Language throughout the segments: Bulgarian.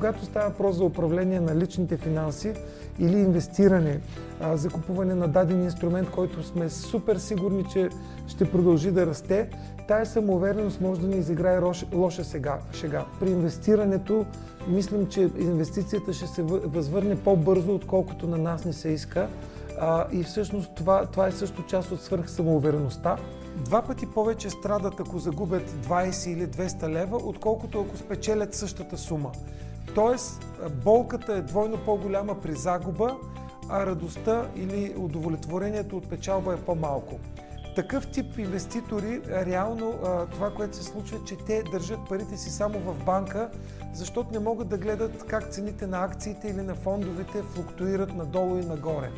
когато става въпрос за управление на личните финанси или инвестиране, а, за купуване на даден инструмент, който сме супер сигурни, че ще продължи да расте, тая самоувереност може да ни изиграе лоша сега, шега. При инвестирането мислим, че инвестицията ще се възвърне по-бързо, отколкото на нас не се иска. И всъщност това, това е също част от свърх самоувереността. Два пъти повече страдат, ако загубят 20 или 200 лева, отколкото ако спечелят същата сума. Тоест, болката е двойно по-голяма при загуба, а радостта или удовлетворението от печалба е по-малко. Такъв тип инвеститори, реално това, което се случва, е, че те държат парите си само в банка, защото не могат да гледат как цените на акциите или на фондовете флуктуират надолу и нагоре.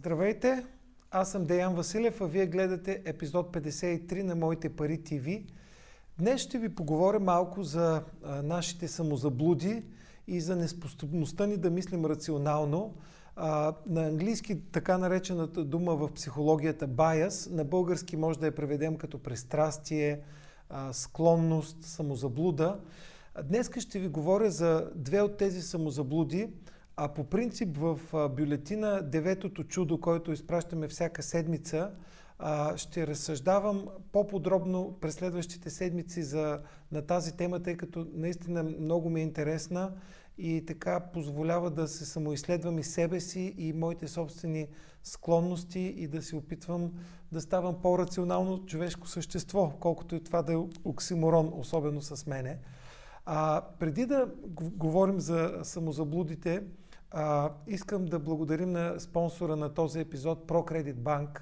Здравейте! Аз съм Деян Василев, а вие гледате епизод 53 на Моите пари ТВ. Днес ще ви поговоря малко за а, нашите самозаблуди и за неспособността ни да мислим рационално. А, на английски така наречената дума в психологията bias, на български може да я преведем като пристрастие, а, склонност, самозаблуда. Днес ще ви говоря за две от тези самозаблуди – а по принцип в бюлетина Деветото чудо, който изпращаме всяка седмица, ще разсъждавам по-подробно през следващите седмици за, на тази тема, тъй като наистина много ми е интересна и така позволява да се самоизследвам и себе си и моите собствени склонности и да се опитвам да ставам по-рационално човешко същество, колкото и това да е оксиморон, особено с мене. А, преди да говорим за самозаблудите, а, искам да благодарим на спонсора на този епизод ProCredit Bank.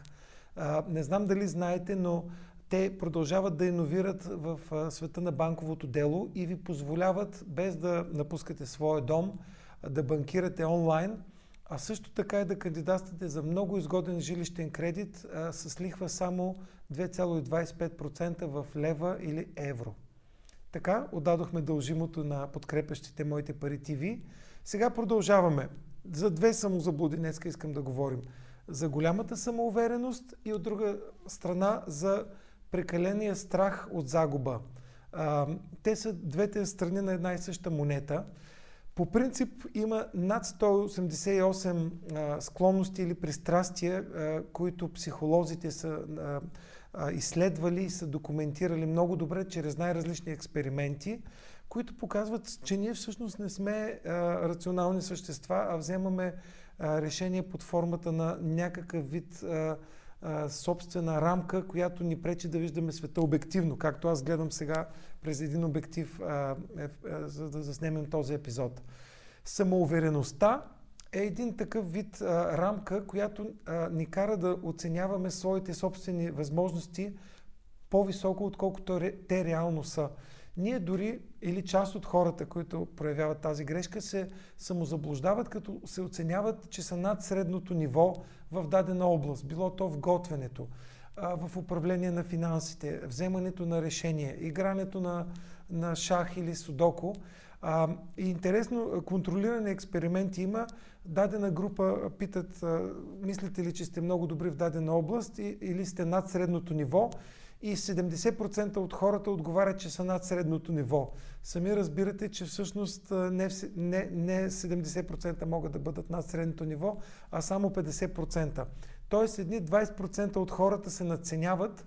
А, не знам дали знаете, но те продължават да иновират в а, света на банковото дело и ви позволяват, без да напускате своя дом, да банкирате онлайн, а също така и да кандидатствате за много изгоден жилищен кредит а, с лихва само 2,25% в лева или евро. Така, отдадохме дължимото на подкрепящите моите пари ТВ. Сега продължаваме. За две самозаблуди днес искам да говорим. За голямата самоувереност и от друга страна за прекаления страх от загуба. А, те са двете страни на една и съща монета. По принцип има над 188 а, склонности или пристрастия, а, които психолозите са изследвали и са документирали много добре чрез най-различни експерименти които показват, че ние всъщност не сме а, рационални същества, а вземаме а, решение под формата на някакъв вид а, а, собствена рамка, която ни пречи да виждаме света обективно, както аз гледам сега през един обектив, а, е, а, за да заснемем този епизод. Самоувереността е един такъв вид а, рамка, която а, ни кара да оценяваме своите собствени възможности по-високо, отколкото те реално са. Ние дори, или част от хората, които проявяват тази грешка, се самозаблуждават, като се оценяват, че са над средното ниво в дадена област. Било то в готвенето, в управление на финансите, вземането на решение, игрането на, на шах или судоко. И интересно, контролиране експерименти има. Дадена група питат, мислите ли, че сте много добри в дадена област или сте над средното ниво? И 70% от хората отговарят, че са над средното ниво. Сами разбирате, че всъщност не, не, не 70% могат да бъдат над средното ниво, а само 50%. Тоест едни 20% от хората се надценяват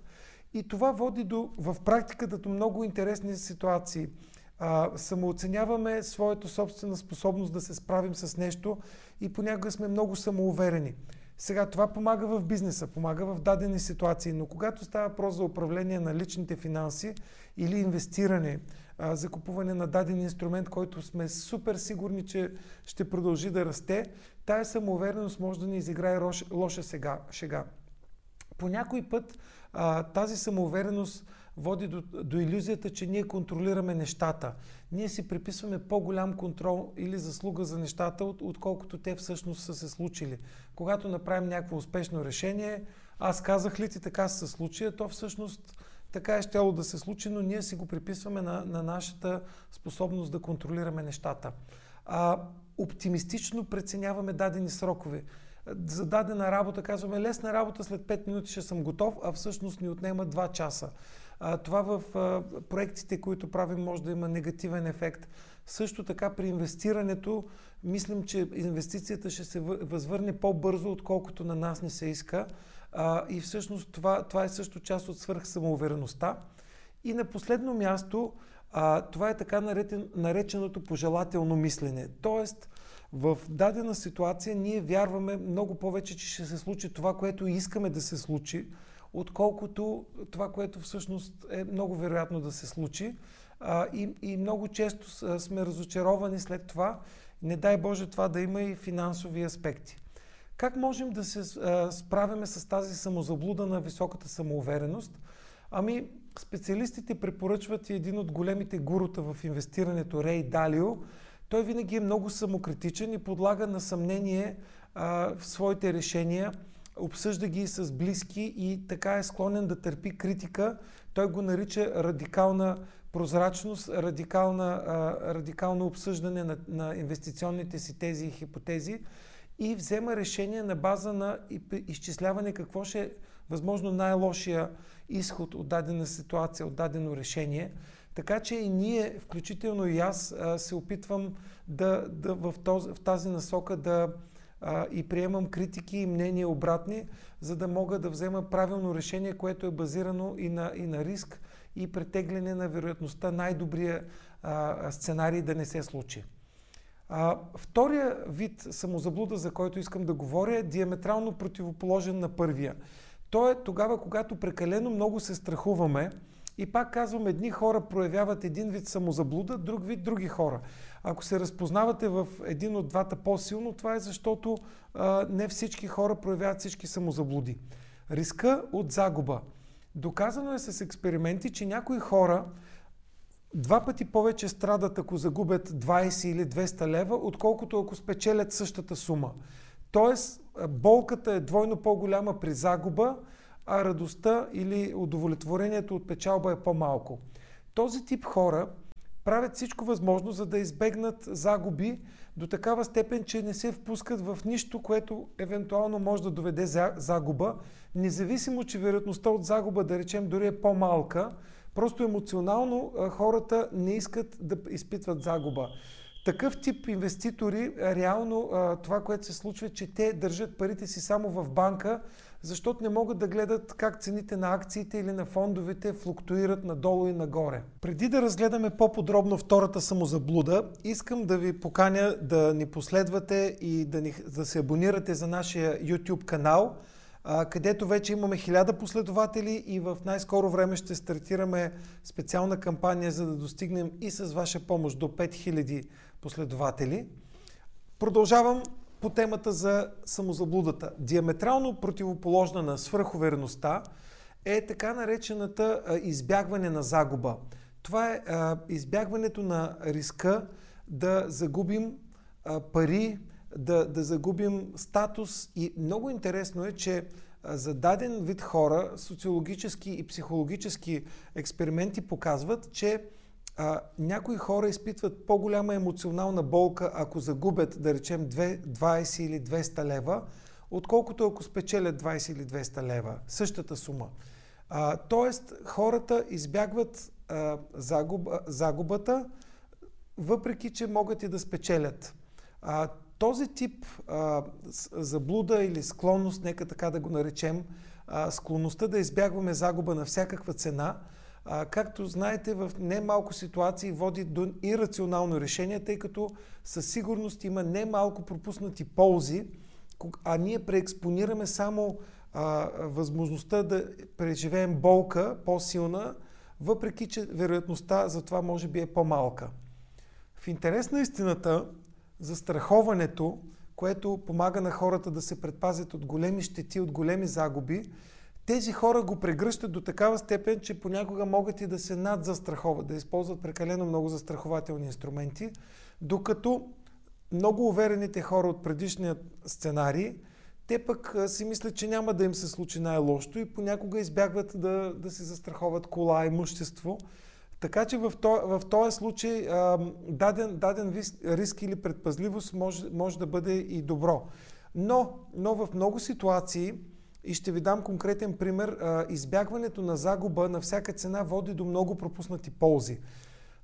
и това води до, в практиката до много интересни ситуации. А, самооценяваме своята собствена способност да се справим с нещо и понякога сме много самоуверени. Сега това помага в бизнеса, помага в дадени ситуации, но когато става въпрос за управление на личните финанси или инвестиране, а, за купуване на даден инструмент, който сме супер сигурни, че ще продължи да расте, тая самоувереност може да ни изиграе лоша сега, шега. По някой път а, тази самоувереност води до, до иллюзията, че ние контролираме нещата. Ние си приписваме по-голям контрол или заслуга за нещата, от, отколкото те всъщност са се случили. Когато направим някакво успешно решение, аз казах ли ти така се случи, то всъщност така е щело да се случи, но ние си го приписваме на, на нашата способност да контролираме нещата. А, оптимистично преценяваме дадени срокове. За дадена работа казваме лесна работа, след 5 минути ще съм готов, а всъщност ни отнема 2 часа. Това в а, проектите, които правим, може да има негативен ефект. Също така при инвестирането, мислим, че инвестицията ще се възвърне по-бързо, отколкото на нас не се иска. И всъщност това, това е също част от свърхсамоувереността. И на последно място, това е така нареченото пожелателно мислене. Тоест, в дадена ситуация ние вярваме много повече, че ще се случи това, което искаме да се случи, отколкото това, което всъщност е много вероятно да се случи. А, и, и много често сме разочаровани след това. Не дай Боже това да има и финансови аспекти. Как можем да се справяме с тази самозаблуда на високата самоувереност? Ами, специалистите препоръчват и един от големите гурута в инвестирането, Рей Далио. Той винаги е много самокритичен и подлага на съмнение а, в своите решения, обсъжда ги с близки и така е склонен да търпи критика. Той го нарича радикална прозрачност, радикална, а, радикално обсъждане на, на инвестиционните си тези и хипотези и взема решение на база на изчисляване какво ще е възможно най-лошия изход от дадена ситуация, от дадено решение. Така че и ние, включително и аз, се опитвам да, да в, този, в тази насока да а, и приемам критики и мнения обратни, за да мога да взема правилно решение, което е базирано и на, и на риск и претегляне на вероятността най-добрия а, сценарий да не се случи. А, втория вид самозаблуда, за който искам да говоря, е диаметрално противоположен на първия. То е тогава, когато прекалено много се страхуваме и пак казвам, едни хора проявяват един вид самозаблуда, друг вид други хора. Ако се разпознавате в един от двата по-силно, това е защото а, не всички хора проявяват всички самозаблуди. Риска от загуба. Доказано е с експерименти, че някои хора два пъти повече страдат, ако загубят 20 или 200 лева, отколкото ако спечелят същата сума. Тоест, болката е двойно по-голяма при загуба, а радостта или удовлетворението от печалба е по-малко. Този тип хора правят всичко възможно, за да избегнат загуби до такава степен, че не се впускат в нищо, което евентуално може да доведе загуба, независимо, че вероятността от загуба, да речем, дори е по-малка, просто емоционално хората не искат да изпитват загуба. Такъв тип инвеститори, реално това, което се случва, е, че те държат парите си само в банка, защото не могат да гледат как цените на акциите или на фондовете флуктуират надолу и нагоре. Преди да разгледаме по-подробно втората самозаблуда, искам да ви поканя да ни последвате и да, ни, да се абонирате за нашия YouTube канал, където вече имаме хиляда последователи и в най-скоро време ще стартираме специална кампания, за да достигнем и с ваша помощ до 5000 последователи. Продължавам по темата за самозаблудата. Диаметрално противоположна на свръхувереността е така наречената избягване на загуба. Това е избягването на риска да загубим пари, да, да загубим статус и много интересно е, че за даден вид хора социологически и психологически експерименти показват, че а, някои хора изпитват по-голяма емоционална болка, ако загубят, да речем, 20 или 200 лева, отколкото ако спечелят 20 или 200 лева, същата сума. А, тоест, хората избягват а, загуба, загубата, въпреки че могат и да спечелят. А, този тип а, заблуда или склонност, нека така да го наречем, а, склонността да избягваме загуба на всякаква цена – а, както знаете, в немалко ситуации води до ирационално решение, тъй като със сигурност има немалко пропуснати ползи, а ние преекспонираме само а, възможността да преживеем болка по-силна, въпреки че вероятността за това може би е по-малка. В интерес на истината, застраховането, което помага на хората да се предпазят от големи щети, от големи загуби, тези хора го прегръщат до такава степен, че понякога могат и да се надзастраховат, да използват прекалено много застрахователни инструменти, докато много уверените хора от предишния сценарий, те пък си мислят, че няма да им се случи най-лошото и понякога избягват да, да се застраховат кола, имущество. Така че в, то, в този случай даден, даден риск или предпазливост може, може да бъде и добро. Но, но в много ситуации, и ще ви дам конкретен пример, избягването на загуба на всяка цена води до много пропуснати ползи.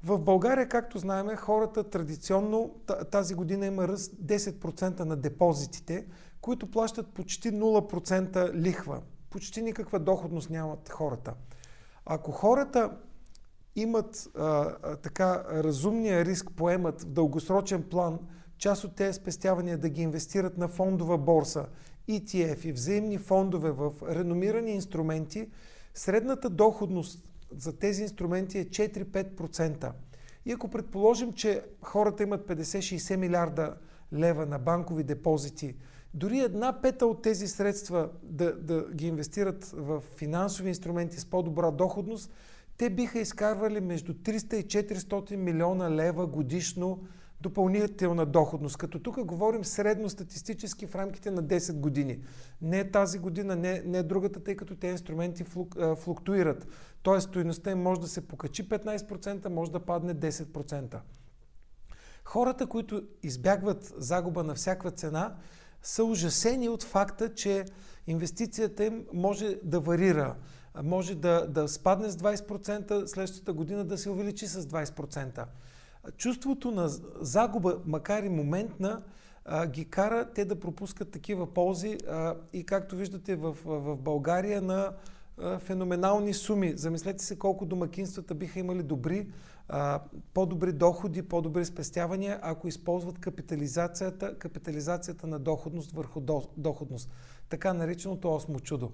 В България, както знаем, хората традиционно тази година има ръст 10% на депозитите, които плащат почти 0% лихва. Почти никаква доходност нямат хората. Ако хората имат а, така разумния риск, поемат в дългосрочен план част от тези спестявания да ги инвестират на фондова борса, ETF и взаимни фондове в реномирани инструменти, средната доходност за тези инструменти е 4-5%. И ако предположим, че хората имат 50-60 милиарда лева на банкови депозити, дори една пета от тези средства да, да ги инвестират в финансови инструменти с по-добра доходност, те биха изкарвали между 300 и 400 милиона лева годишно допълнителна доходност. Като тук говорим средно статистически в рамките на 10 години. Не тази година, не, не другата, тъй като тези инструменти флук, флуктуират. Тоест, стоеността им може да се покачи 15%, може да падне 10%. Хората, които избягват загуба на всяка цена, са ужасени от факта, че инвестицията им може да варира. Може да, да спадне с 20%, следващата година да се увеличи с 20% чувството на загуба, макар и моментна, ги кара те да пропускат такива ползи и както виждате в, в България на феноменални суми. Замислете се колко домакинствата биха имали добри, по-добри доходи, по-добри спестявания, ако използват капитализацията, капитализацията на доходност върху доходност. Така нареченото осмо чудо.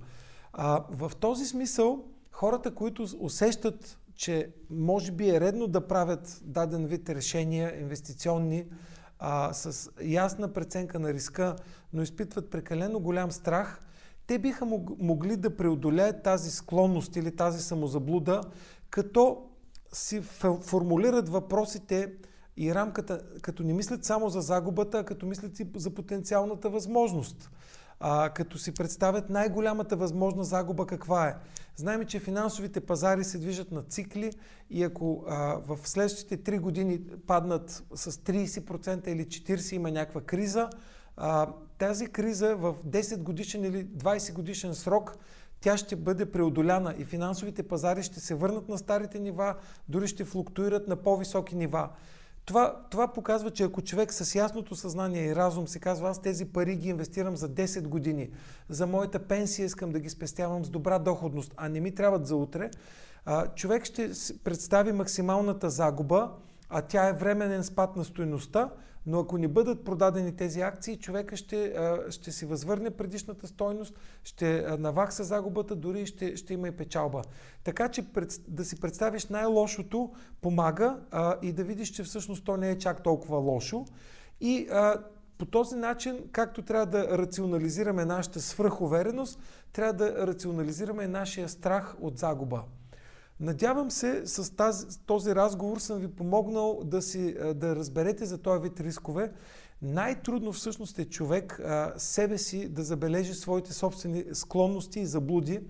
в този смисъл, хората, които усещат че може би е редно да правят даден вид решения, инвестиционни, а, с ясна преценка на риска, но изпитват прекалено голям страх, те биха могли да преодолеят тази склонност или тази самозаблуда, като си формулират въпросите и рамката, като не мислят само за загубата, а като мислят и за потенциалната възможност а, като си представят най-голямата възможна загуба каква е. Знаем, че финансовите пазари се движат на цикли и ако а, в следващите 3 години паднат с 30% или 40% има някаква криза, а, тази криза в 10 годишен или 20 годишен срок тя ще бъде преодоляна и финансовите пазари ще се върнат на старите нива, дори ще флуктуират на по-високи нива. Това, това показва, че ако човек с ясното съзнание и разум се казва, аз тези пари ги инвестирам за 10 години, за моята пенсия искам да ги спестявам с добра доходност, а не ми трябват за утре, човек ще представи максималната загуба, а тя е временен спад на стоеността, но ако не бъдат продадени тези акции, човека ще, ще си възвърне предишната стойност, ще навакса загубата, дори ще, ще има и печалба. Така че да си представиш най-лошото помага а, и да видиш, че всъщност то не е чак толкова лошо. И а, по този начин, както трябва да рационализираме нашата свръхувереност, трябва да рационализираме нашия страх от загуба. Надявам се, с тази, този разговор съм ви помогнал да, си, да разберете за този вид рискове. Най-трудно всъщност е човек а, себе си да забележи своите собствени склонности и заблуди.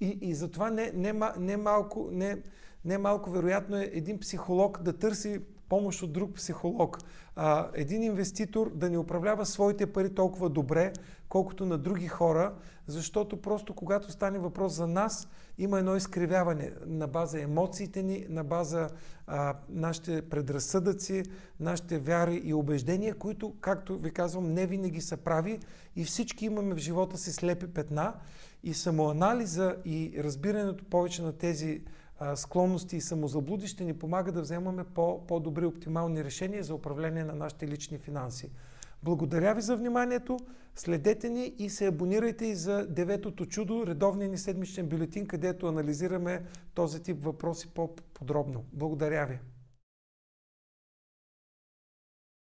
И, и затова не, не, не, малко, не, не малко вероятно е един психолог да търси помощ от друг психолог. А, един инвеститор да не управлява своите пари толкова добре, колкото на други хора, защото просто когато стане въпрос за нас, има едно изкривяване на база емоциите ни, на база а, нашите предразсъдъци, нашите вяри и убеждения, които, както ви казвам, не винаги са прави и всички имаме в живота си слепи петна и самоанализа и разбирането повече на тези склонности и самозаблуди ще ни помага да вземаме по- по-добри оптимални решения за управление на нашите лични финанси. Благодаря ви за вниманието. Следете ни и се абонирайте и за Деветото чудо, редовния ни седмичен бюлетин, където анализираме този тип въпроси по-подробно. Благодаря ви.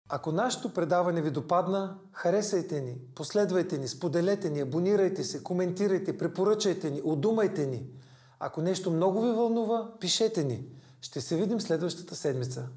Ако нашето предаване ви допадна, харесайте ни, последвайте ни, споделете ни, абонирайте се, коментирайте, препоръчайте ни, удумайте ни – ако нещо много ви вълнува, пишете ни. Ще се видим следващата седмица.